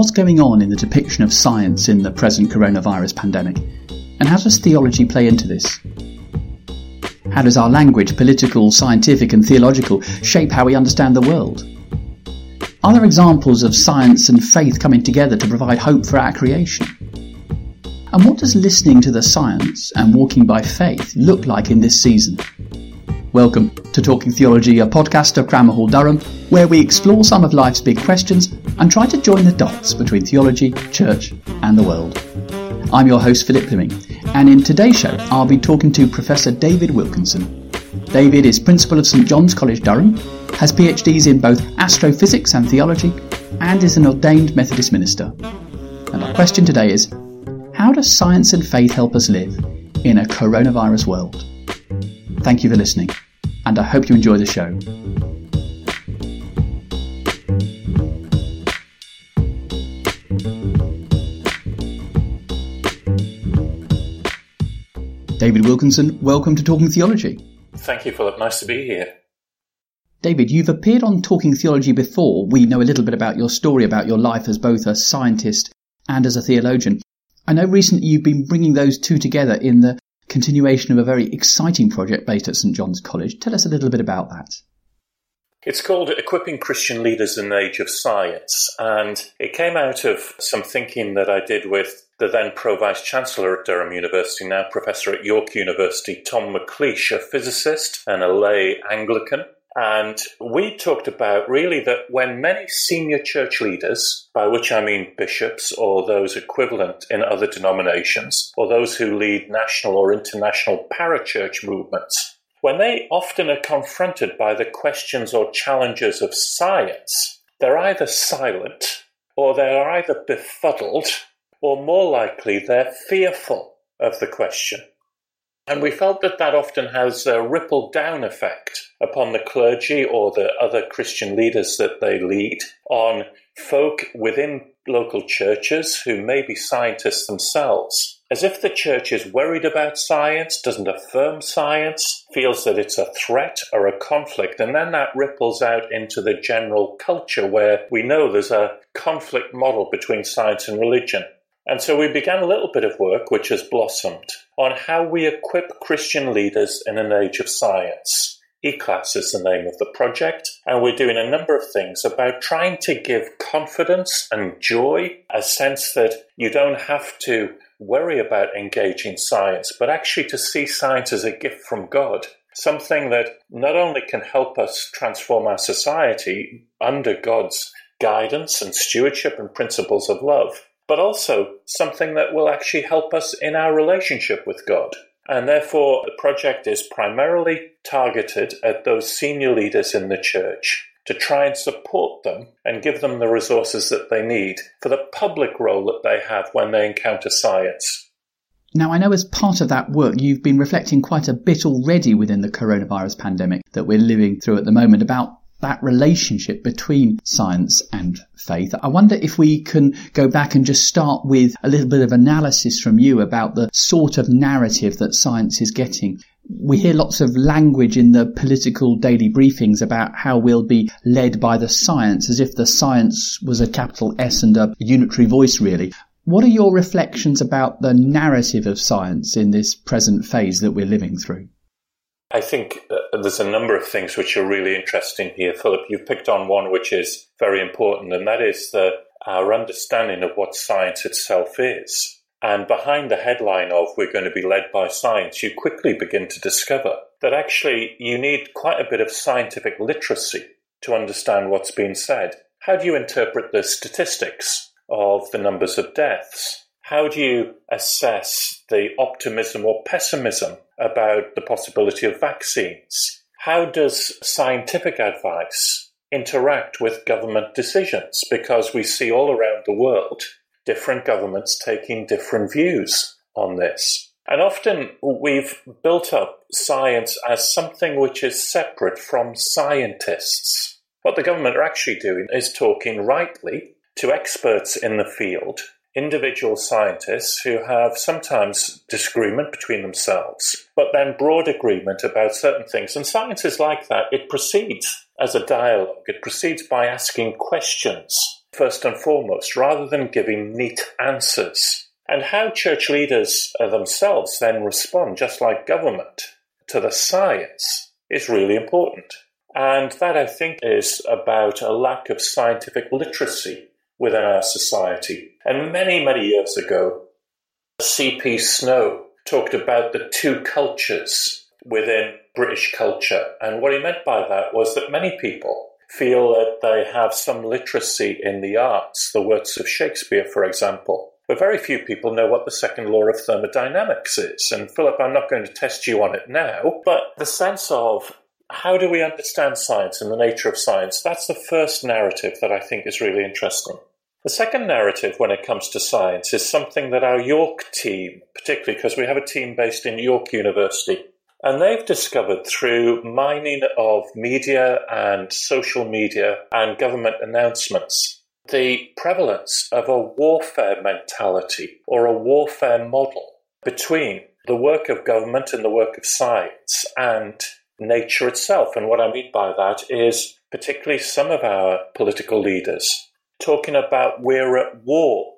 What's going on in the depiction of science in the present coronavirus pandemic? And how does theology play into this? How does our language, political, scientific, and theological, shape how we understand the world? Are there examples of science and faith coming together to provide hope for our creation? And what does listening to the science and walking by faith look like in this season? Welcome to Talking Theology, a podcast of Cranmer Hall Durham, where we explore some of life's big questions and try to join the dots between theology, church, and the world. I'm your host, Philip Plyming, and in today's show, I'll be talking to Professor David Wilkinson. David is Principal of St John's College, Durham, has PhDs in both astrophysics and theology, and is an ordained Methodist minister. And our question today is How does science and faith help us live in a coronavirus world? Thank you for listening, and I hope you enjoy the show. David Wilkinson, welcome to Talking Theology. Thank you, Philip. Nice to be here. David, you've appeared on Talking Theology before. We know a little bit about your story, about your life as both a scientist and as a theologian. I know recently you've been bringing those two together in the continuation of a very exciting project based at St John's College. Tell us a little bit about that. It's called Equipping Christian Leaders in the Age of Science, and it came out of some thinking that I did with the then Pro Vice Chancellor at Durham University, now Professor at York University, Tom McLeish, a physicist and a lay Anglican. And we talked about really that when many senior church leaders, by which I mean bishops or those equivalent in other denominations, or those who lead national or international parachurch movements, when they often are confronted by the questions or challenges of science, they're either silent or they're either befuddled or more likely they're fearful of the question. And we felt that that often has a ripple down effect upon the clergy or the other Christian leaders that they lead, on folk within local churches who may be scientists themselves. As if the church is worried about science, doesn't affirm science, feels that it's a threat or a conflict, and then that ripples out into the general culture where we know there's a conflict model between science and religion. And so we began a little bit of work which has blossomed on how we equip Christian leaders in an age of science. ECLAS is the name of the project, and we're doing a number of things about trying to give confidence and joy, a sense that you don't have to worry about engaging science, but actually to see science as a gift from God. Something that not only can help us transform our society under God's guidance and stewardship and principles of love, but also something that will actually help us in our relationship with God. And therefore, the project is primarily targeted at those senior leaders in the church to try and support them and give them the resources that they need for the public role that they have when they encounter science. Now, I know as part of that work, you've been reflecting quite a bit already within the coronavirus pandemic that we're living through at the moment about that relationship between science and faith. I wonder if we can go back and just start with a little bit of analysis from you about the sort of narrative that science is getting. We hear lots of language in the political daily briefings about how we'll be led by the science, as if the science was a capital S and a unitary voice, really. What are your reflections about the narrative of science in this present phase that we're living through? I think uh, there's a number of things which are really interesting here, Philip. You've picked on one which is very important, and that is the, our understanding of what science itself is. And behind the headline of we're going to be led by science, you quickly begin to discover that actually you need quite a bit of scientific literacy to understand what's being said. How do you interpret the statistics of the numbers of deaths? How do you assess the optimism or pessimism about the possibility of vaccines? How does scientific advice interact with government decisions? Because we see all around the world different governments taking different views on this. And often we've built up science as something which is separate from scientists. What the government are actually doing is talking rightly to experts in the field individual scientists who have sometimes disagreement between themselves, but then broad agreement about certain things. And science is like that. It proceeds as a dialogue, it proceeds by asking questions first and foremost, rather than giving neat answers. And how church leaders uh, themselves then respond, just like government, to the science is really important. And that, I think, is about a lack of scientific literacy within our society. And many, many years ago, C.P. Snow talked about the two cultures within British culture. And what he meant by that was that many people feel that they have some literacy in the arts, the works of Shakespeare, for example. But very few people know what the second law of thermodynamics is. And Philip, I'm not going to test you on it now, but the sense of how do we understand science and the nature of science, that's the first narrative that I think is really interesting. The second narrative when it comes to science is something that our York team, particularly because we have a team based in York University, and they've discovered through mining of media and social media and government announcements the prevalence of a warfare mentality or a warfare model between the work of government and the work of science and nature itself. And what I mean by that is particularly some of our political leaders talking about we're at war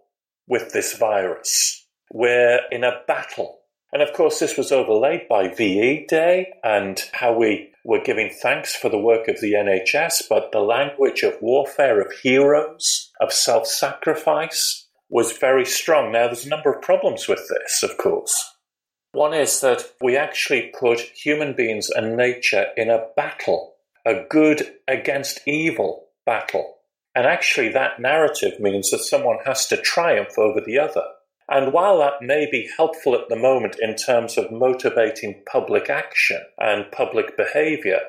with this virus. We're in a battle and of course, this was overlaid by VE Day and how we were giving thanks for the work of the NHS, but the language of warfare, of heroes, of self sacrifice was very strong. Now, there's a number of problems with this, of course. One is that we actually put human beings and nature in a battle, a good against evil battle. And actually, that narrative means that someone has to triumph over the other. And while that may be helpful at the moment in terms of motivating public action and public behavior,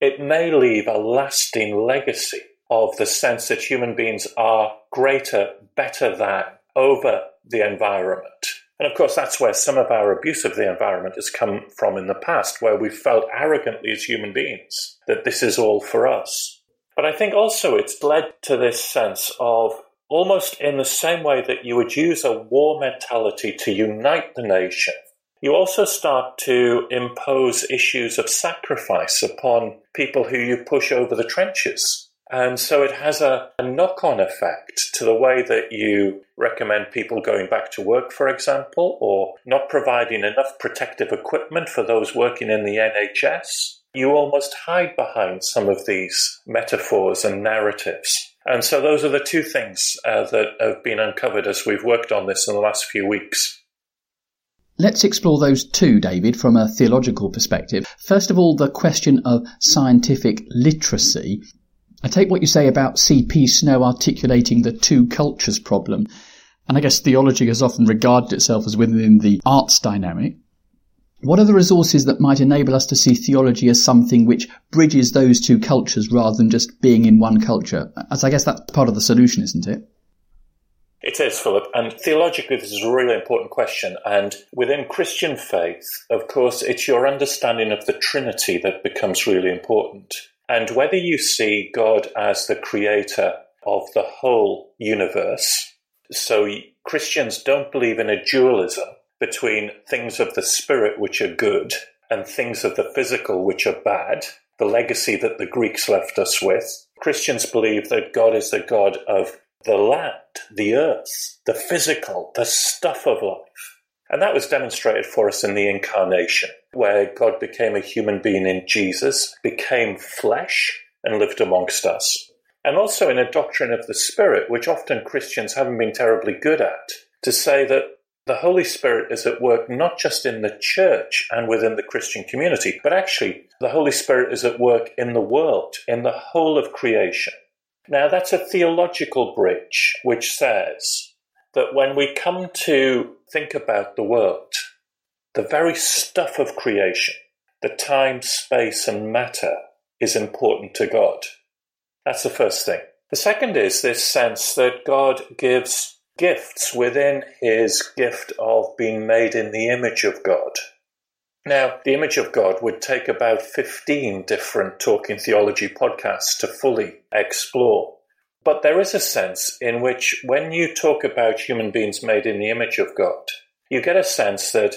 it may leave a lasting legacy of the sense that human beings are greater, better than over the environment. And of course, that's where some of our abuse of the environment has come from in the past, where we've felt arrogantly as human beings that this is all for us. But I think also it's led to this sense of almost in the same way that you would use a war mentality to unite the nation, you also start to impose issues of sacrifice upon people who you push over the trenches. And so it has a, a knock on effect to the way that you recommend people going back to work, for example, or not providing enough protective equipment for those working in the NHS. You almost hide behind some of these metaphors and narratives. And so those are the two things uh, that have been uncovered as we've worked on this in the last few weeks. Let's explore those two, David, from a theological perspective. First of all, the question of scientific literacy. I take what you say about C.P. Snow articulating the two cultures problem. And I guess theology has often regarded itself as within the arts dynamic. What are the resources that might enable us to see theology as something which bridges those two cultures rather than just being in one culture? As I guess that's part of the solution, isn't it? It is, Philip. And theologically, this is a really important question. And within Christian faith, of course, it's your understanding of the Trinity that becomes really important. And whether you see God as the creator of the whole universe, so Christians don't believe in a dualism between things of the spirit which are good and things of the physical which are bad, the legacy that the Greeks left us with. Christians believe that God is the God of the land, the earth, the physical, the stuff of life. And that was demonstrated for us in the incarnation, where God became a human being in Jesus, became flesh, and lived amongst us. And also in a doctrine of the Spirit, which often Christians haven't been terribly good at, to say that the Holy Spirit is at work not just in the church and within the Christian community, but actually the Holy Spirit is at work in the world, in the whole of creation. Now, that's a theological bridge which says that when we come to think about the world, the very stuff of creation, the time, space, and matter is important to God. That's the first thing. The second is this sense that God gives gifts within his gift of being made in the image of God. Now, the image of God would take about 15 different Talking Theology podcasts to fully explore. But there is a sense in which, when you talk about human beings made in the image of God, you get a sense that,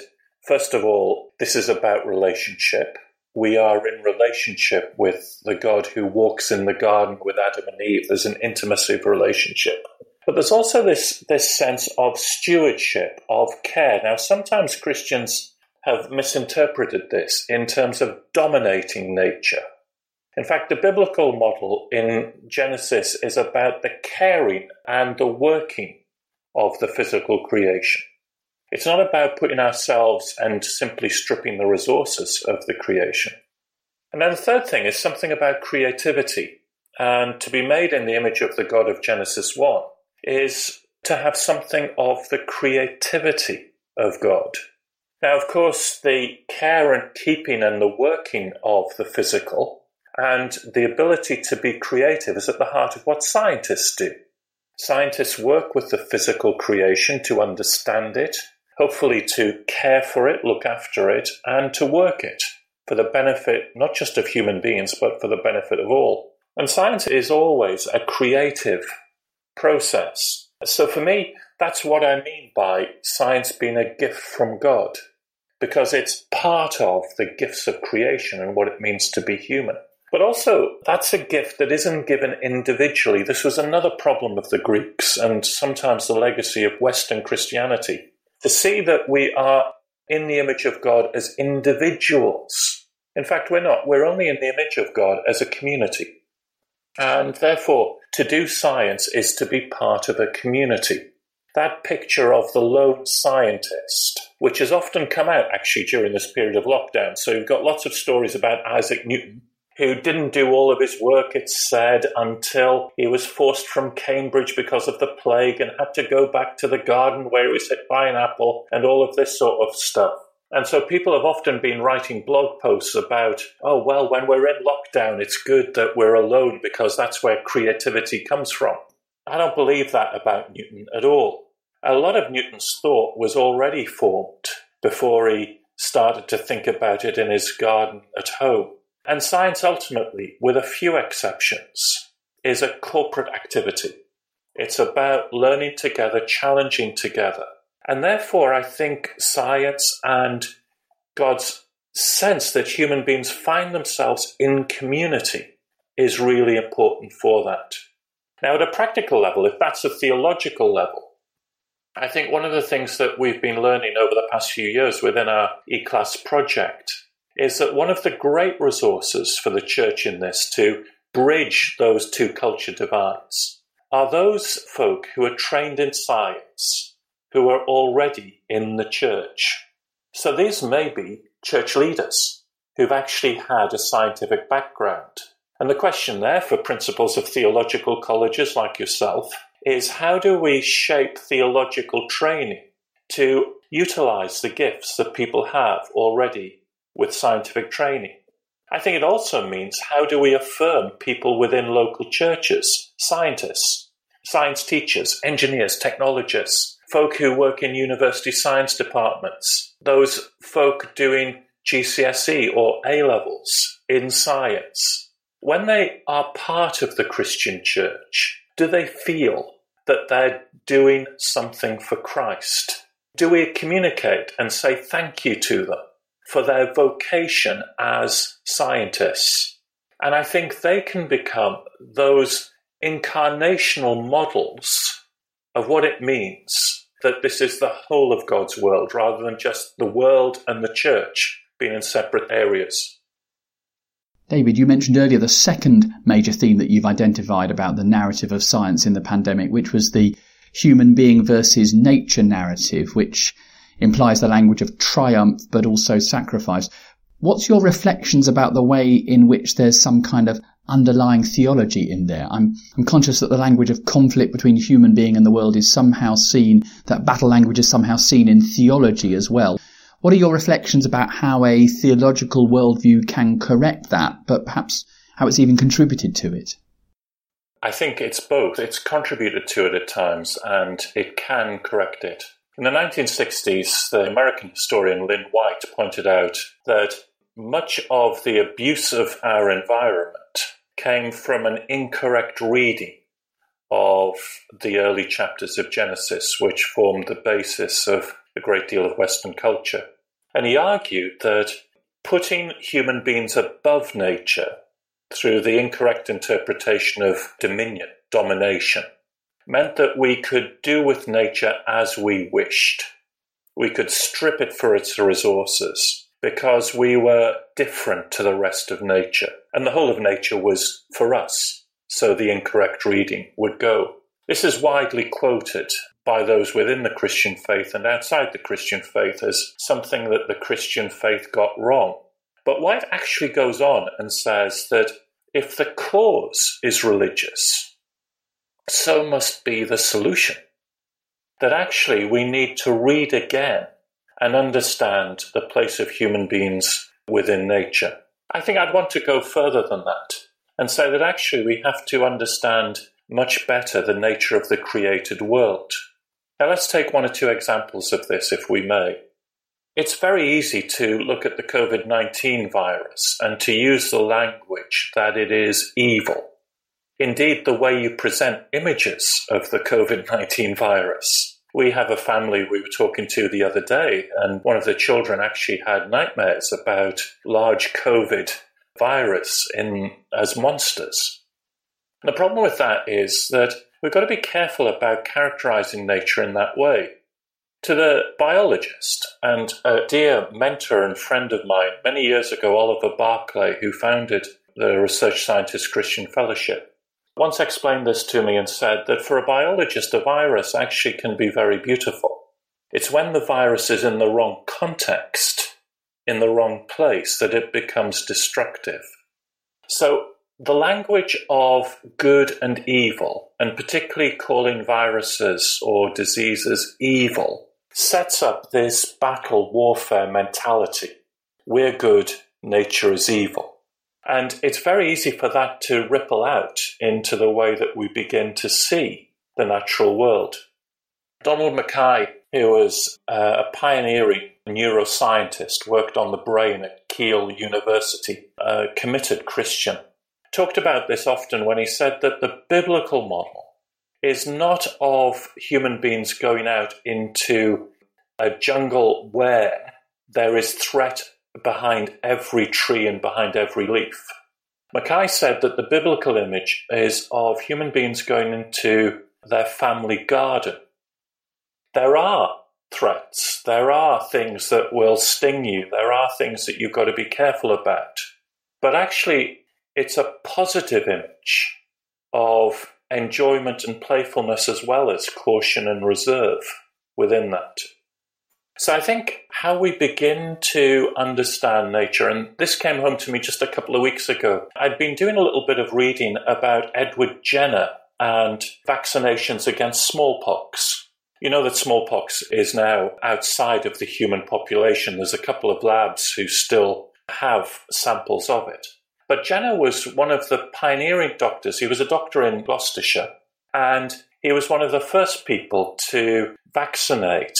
first of all, this is about relationship. we are in relationship with the God who walks in the garden with Adam and Eve. There's an intimacy of relationship. But there's also this, this sense of stewardship, of care. Now, sometimes Christians have misinterpreted this in terms of dominating nature. In fact, the biblical model in Genesis is about the caring and the working of the physical creation. It's not about putting ourselves and simply stripping the resources of the creation. And then the third thing is something about creativity. And to be made in the image of the God of Genesis 1 is to have something of the creativity of God. Now, of course, the care and keeping and the working of the physical and the ability to be creative is at the heart of what scientists do. Scientists work with the physical creation to understand it, hopefully to care for it, look after it, and to work it for the benefit not just of human beings, but for the benefit of all. And science is always a creative process. So for me, that's what I mean by science being a gift from God, because it's part of the gifts of creation and what it means to be human. But also, that's a gift that isn't given individually. This was another problem of the Greeks and sometimes the legacy of Western Christianity. To see that we are in the image of God as individuals. In fact, we're not. We're only in the image of God as a community. And therefore, to do science is to be part of a community. That picture of the lone scientist, which has often come out actually during this period of lockdown. So you've got lots of stories about Isaac Newton, who didn't do all of his work, it's said, until he was forced from Cambridge because of the plague and had to go back to the garden where he was hit by an apple and all of this sort of stuff. And so people have often been writing blog posts about, oh, well, when we're in lockdown, it's good that we're alone because that's where creativity comes from. I don't believe that about Newton at all. A lot of Newton's thought was already formed before he started to think about it in his garden at home. And science ultimately, with a few exceptions, is a corporate activity. It's about learning together, challenging together. And therefore, I think science and God's sense that human beings find themselves in community is really important for that. Now, at a practical level, if that's a theological level, I think one of the things that we've been learning over the past few years within our ECLAS project is that one of the great resources for the church in this to bridge those two culture divides are those folk who are trained in science, who are already in the church. So these may be church leaders who've actually had a scientific background. And the question there for principals of theological colleges like yourself is how do we shape theological training to utilize the gifts that people have already with scientific training. I think it also means how do we affirm people within local churches, scientists, science teachers, engineers, technologists, folk who work in university science departments, those folk doing GCSE or A levels in science. When they are part of the Christian church, do they feel that they're doing something for Christ? Do we communicate and say thank you to them? for their vocation as scientists. And I think they can become those incarnational models of what it means that this is the whole of God's world rather than just the world and the church being in separate areas. David, you mentioned earlier the second major theme that you've identified about the narrative of science in the pandemic, which was the human being versus nature narrative, which implies the language of triumph but also sacrifice. What's your reflections about the way in which there's some kind of underlying theology in there? I'm, I'm conscious that the language of conflict between human being and the world is somehow seen, that battle language is somehow seen in theology as well. What are your reflections about how a theological worldview can correct that, but perhaps how it's even contributed to it? I think it's both. It's contributed to it at times and it can correct it. In the 1960s, the American historian Lynn White pointed out that much of the abuse of our environment came from an incorrect reading of the early chapters of Genesis, which formed the basis of a great deal of Western culture. And he argued that putting human beings above nature through the incorrect interpretation of dominion, domination, meant that we could do with nature as we wished. We could strip it for its resources because we were different to the rest of nature, and the whole of nature was for us, so the incorrect reading would go. This is widely quoted by those within the Christian faith and outside the Christian faith as something that the Christian faith got wrong. But White actually goes on and says that if the cause is religious, so must be the solution. That actually we need to read again and understand the place of human beings within nature. I think I'd want to go further than that and say that actually we have to understand much better the nature of the created world. Now, let's take one or two examples of this, if we may. It's very easy to look at the COVID 19 virus and to use the language that it is evil. Indeed, the way you present images of the COVID 19 virus. We have a family we were talking to the other day, and one of the children actually had nightmares about large COVID virus in as monsters. The problem with that is that we've got to be careful about characterizing nature in that way. To the biologist and a dear mentor and friend of mine many years ago, Oliver Barclay, who founded the Research Scientist Christian Fellowship, once explained this to me and said that for a biologist, a virus actually can be very beautiful. It's when the virus is in the wrong context, in the wrong place, that it becomes destructive. So the language of good and evil, and particularly calling viruses or diseases evil, sets up this battle warfare mentality. We're good, nature is evil. And it's very easy for that to ripple out into the way that we begin to see the natural world. Donald MacKay, who was uh, a pioneering neuroscientist, worked on the brain at Keele University, a committed Christian, talked about this often when he said that the biblical model is not of human beings going out into a jungle where there is threat behind every tree and behind every leaf. MacKay said that the biblical image is of human beings going into their family garden. There are threats, there are things that will sting you, there are things that you've got to be careful about. But actually, it's a positive image of enjoyment and playfulness as well as caution and reserve within that. So I think how we begin to understand nature, and this came home to me just a couple of weeks ago. I'd been doing a little bit of reading about Edward Jenner and vaccinations against smallpox. You know that smallpox is now outside of the human population. There's a couple of labs who still have samples of it. But Jenner was one of the pioneering doctors. He was a doctor in Gloucestershire, and he was one of the first people to vaccinate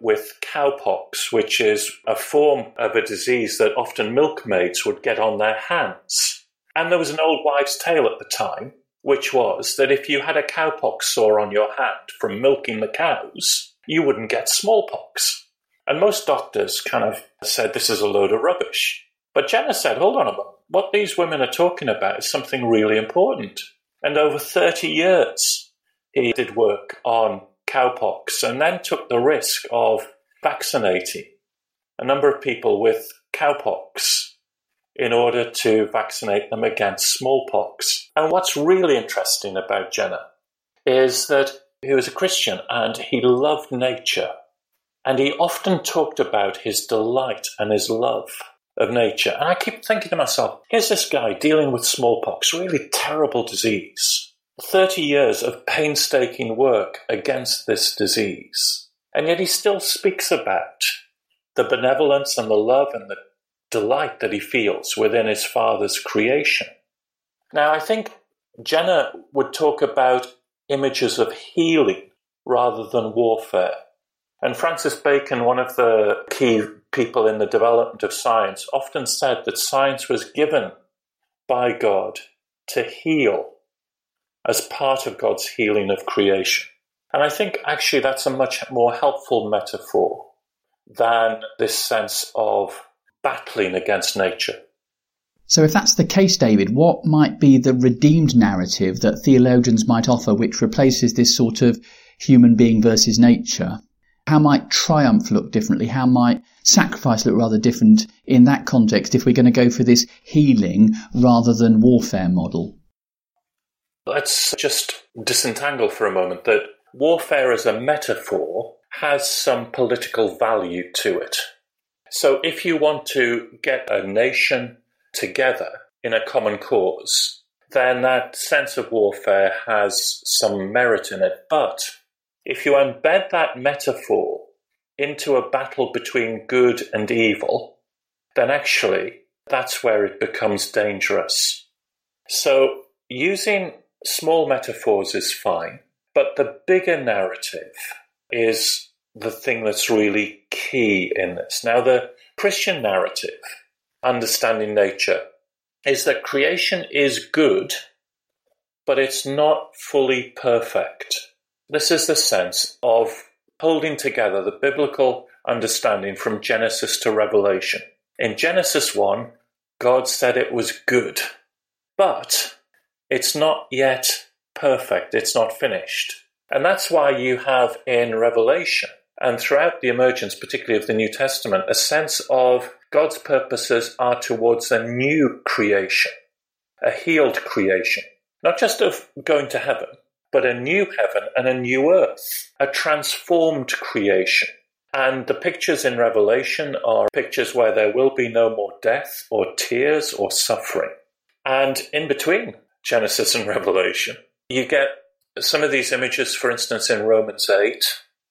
with cowpox, which is a form of a disease that often milkmaids would get on their hands. And there was an old wives' tale at the time, which was that if you had a cowpox sore on your hand from milking the cows, you wouldn't get smallpox. And most doctors kind of said this is a load of rubbish. But Jenner said, hold on a moment what these women are talking about is something really important. And over 30 years, he did work on cowpox and then took the risk of vaccinating a number of people with cowpox in order to vaccinate them against smallpox. And what's really interesting about Jenner is that he was a Christian and he loved nature. And he often talked about his delight and his love of nature. And I keep thinking to myself, here's this guy dealing with smallpox, really terrible disease. 30 years of painstaking work against this disease. And yet he still speaks about the benevolence and the love and the delight that he feels within his father's creation. Now, I think Jenner would talk about images of healing rather than warfare. And Francis Bacon, one of the key people in the development of science, often said that science was given by God to heal as part of God's healing of creation. And I think actually that's a much more helpful metaphor than this sense of battling against nature. So, if that's the case, David, what might be the redeemed narrative that theologians might offer which replaces this sort of human being versus nature? How might triumph look differently? How might sacrifice look rather different in that context if we're going to go for this healing rather than warfare model? Let's just disentangle for a moment that warfare as a metaphor has some political value to it. So if you want to get a nation together in a common cause, then that sense of warfare has some merit in it. But if you embed that metaphor into a battle between good and evil, then actually that's where it becomes dangerous. So using small metaphors is fine, but the bigger narrative is the thing that's really key in this. Now, the Christian narrative, understanding nature, is that creation is good, but it's not fully perfect. This is the sense of holding together the biblical understanding from Genesis to Revelation. In Genesis 1, God said it was good, but it's not yet perfect, it's not finished. And that's why you have in Revelation and throughout the emergence, particularly of the New Testament, a sense of God's purposes are towards a new creation, a healed creation, not just of going to heaven, but a new heaven and a new earth, a transformed creation. And the pictures in Revelation are pictures where there will be no more death or tears or suffering. And in between Genesis and Revelation, you get some of these images, for instance, in Romans 8,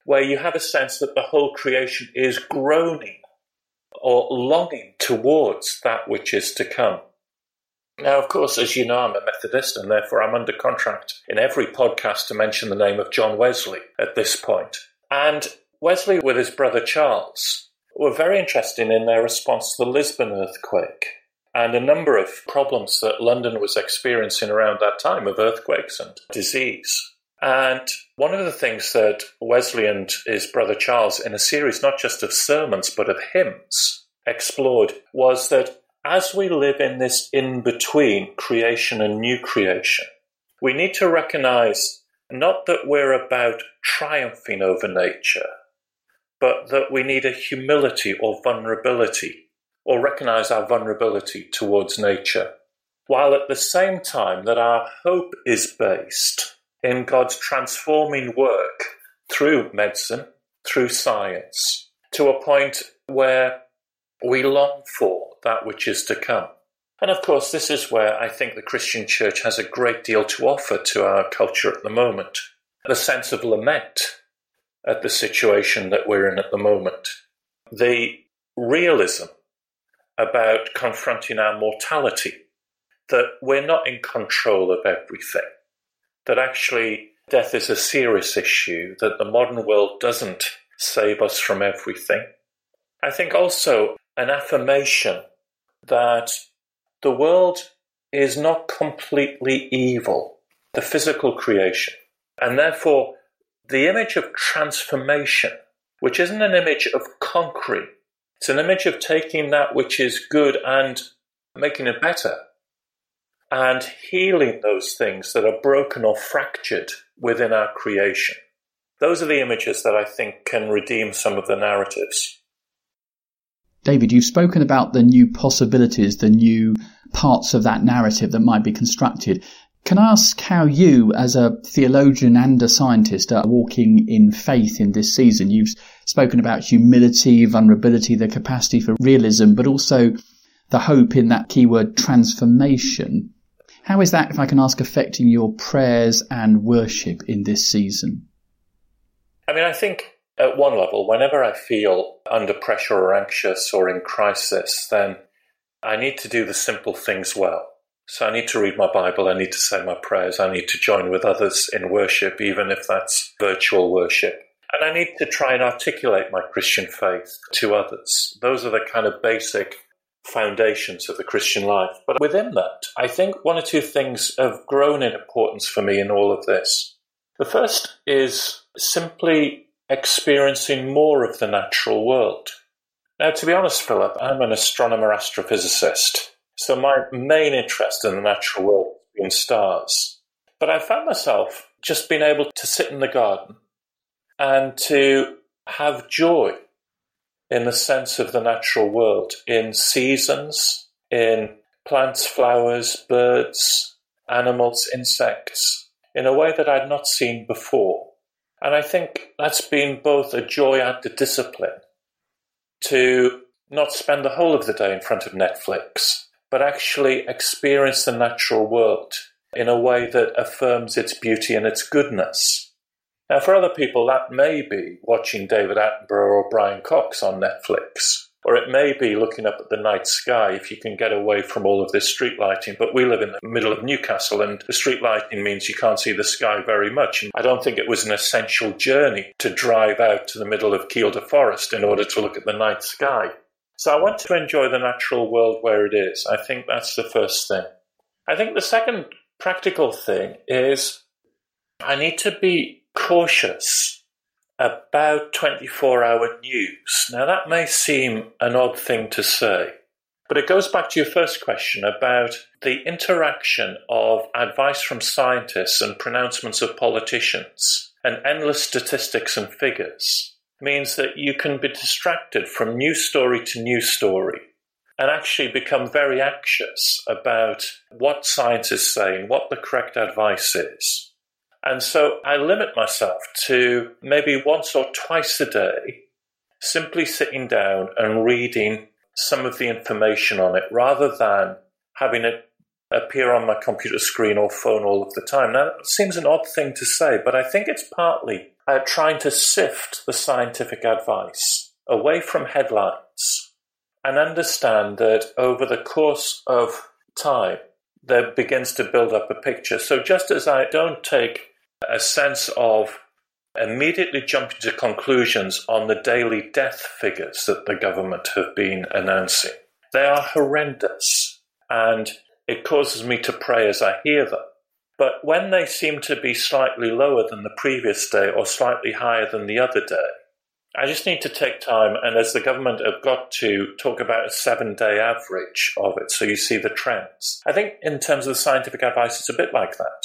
where you have a sense that the whole creation is groaning or longing towards that which is to come. Now, of course, as you know, I'm a Methodist and therefore I'm under contract in every podcast to mention the name of John Wesley at this point. And Wesley, with his brother Charles, were very interested in their response to the Lisbon earthquake and a number of problems that London was experiencing around that time of earthquakes and disease. And one of the things that Wesley and his brother Charles, in a series not just of sermons but of hymns, explored was that as we live in this in between creation and new creation, we need to recognize not that we're about triumphing over nature, but that we need a humility or vulnerability, or recognize our vulnerability towards nature, while at the same time that our hope is based in God's transforming work through medicine, through science, to a point where we long for that which is to come. And of course, this is where I think the Christian church has a great deal to offer to our culture at the moment. The sense of lament at the situation that we're in at the moment. The realism about confronting our mortality, that we're not in control of everything, that actually death is a serious issue, that the modern world doesn't save us from everything. I think also an affirmation that the world is not completely evil, the physical creation. And therefore, the image of transformation, which isn't an image of conquering, it's an image of taking that which is good and making it better and healing those things that are broken or fractured within our creation. Those are the images that I think can redeem some of the narratives. David, you've spoken about the new possibilities, the new parts of that narrative that might be constructed. Can I ask how you, as a theologian and a scientist, are walking in faith in this season? You've spoken about humility, vulnerability, the capacity for realism, but also the hope in that keyword transformation. How is that, if I can ask, affecting your prayers and worship in this season? I mean, I think at one level, whenever I feel under pressure or anxious or in crisis, then I need to do the simple things well. So I need to read my Bible, I need to say my prayers, I need to join with others in worship, even if that's virtual worship. And I need to try and articulate my Christian faith to others. Those are the kind of basic foundations of the Christian life. But within that, I think one or two things have grown in importance for me in all of this. The first is simply experiencing more of the natural world. Now, to be honest, Philip, I'm an astronomer astrophysicist, so my main interest in the natural world has been stars. But I found myself just being able to sit in the garden and to have joy in the sense of the natural world, in seasons, in plants, flowers, birds, animals, insects, in a way that I'd not seen before. And I think that's been both a joy and a discipline to not spend the whole of the day in front of Netflix, but actually experience the natural world in a way that affirms its beauty and its goodness. Now, for other people, that may be watching David Attenborough or Brian Cox on Netflix. Or it may be looking up at the night sky if you can get away from all of this street lighting. But we live in the middle of Newcastle and the street lighting means you can't see the sky very much. And I don't think it was an essential journey to drive out to the middle of Kielder Forest in order to look at the night sky. So I want to enjoy the natural world where it is. I think that's the first thing. I think the second practical thing is I need to be cautious about 24 hour news. Now, that may seem an odd thing to say, but it goes back to your first question about the interaction of advice from scientists and pronouncements of politicians and endless statistics and figures means that you can be distracted from news story to news story and actually become very anxious about what science is saying, what the correct advice is. And so I limit myself to maybe once or twice a day, simply sitting down and reading some of the information on it rather than having it appear on my computer screen or phone all of the time. Now, it seems an odd thing to say, but I think it's partly uh, trying to sift the scientific advice away from headlines and understand that over the course of time, there begins to build up a picture. So just as I don't take a sense of immediately jumping to conclusions on the daily death figures that the government have been announcing. They are horrendous, and it causes me to pray as I hear them. But when they seem to be slightly lower than the previous day or slightly higher than the other day, I just need to take time, and as the government have got to talk about a seven day average of it, so you see the trends. I think in terms of the scientific advice, it's a bit like that.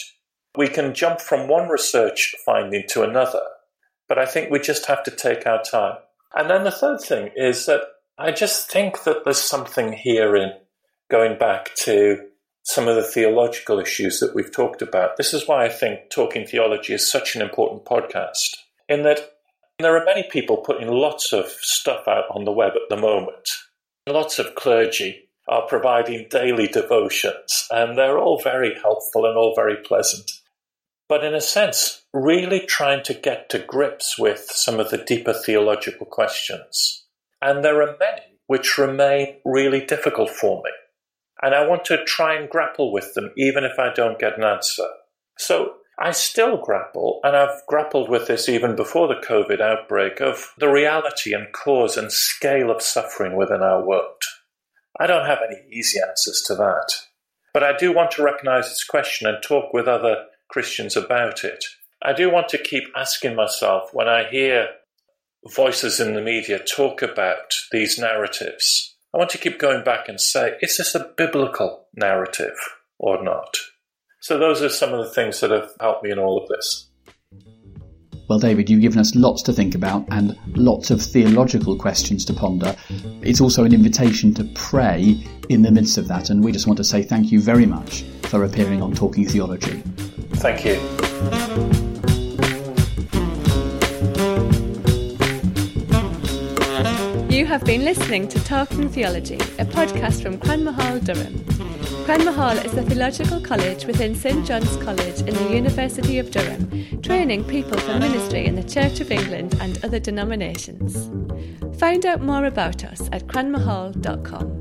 We can jump from one research finding to another, but I think we just have to take our time. And then the third thing is that I just think that there's something here in going back to some of the theological issues that we've talked about. This is why I think Talking Theology is such an important podcast, in that there are many people putting lots of stuff out on the web at the moment. Lots of clergy are providing daily devotions, and they're all very helpful and all very pleasant but in a sense, really trying to get to grips with some of the deeper theological questions. And there are many which remain really difficult for me. And I want to try and grapple with them, even if I don't get an answer. So I still grapple, and I've grappled with this even before the COVID outbreak, of the reality and cause and scale of suffering within our world. I don't have any easy answers to that. But I do want to recognize this question and talk with other Christians about it. I do want to keep asking myself when I hear voices in the media talk about these narratives, I want to keep going back and say, is this a biblical narrative or not? So, those are some of the things that have helped me in all of this. Well, David, you've given us lots to think about and lots of theological questions to ponder. It's also an invitation to pray in the midst of that, and we just want to say thank you very much for appearing on Talking Theology. Thank you. Have been listening to Talking Theology, a podcast from Cranmer Hall, Durham. Cranmer Hall is a theological college within St John's College in the University of Durham, training people for ministry in the Church of England and other denominations. Find out more about us at cranmerhall.com.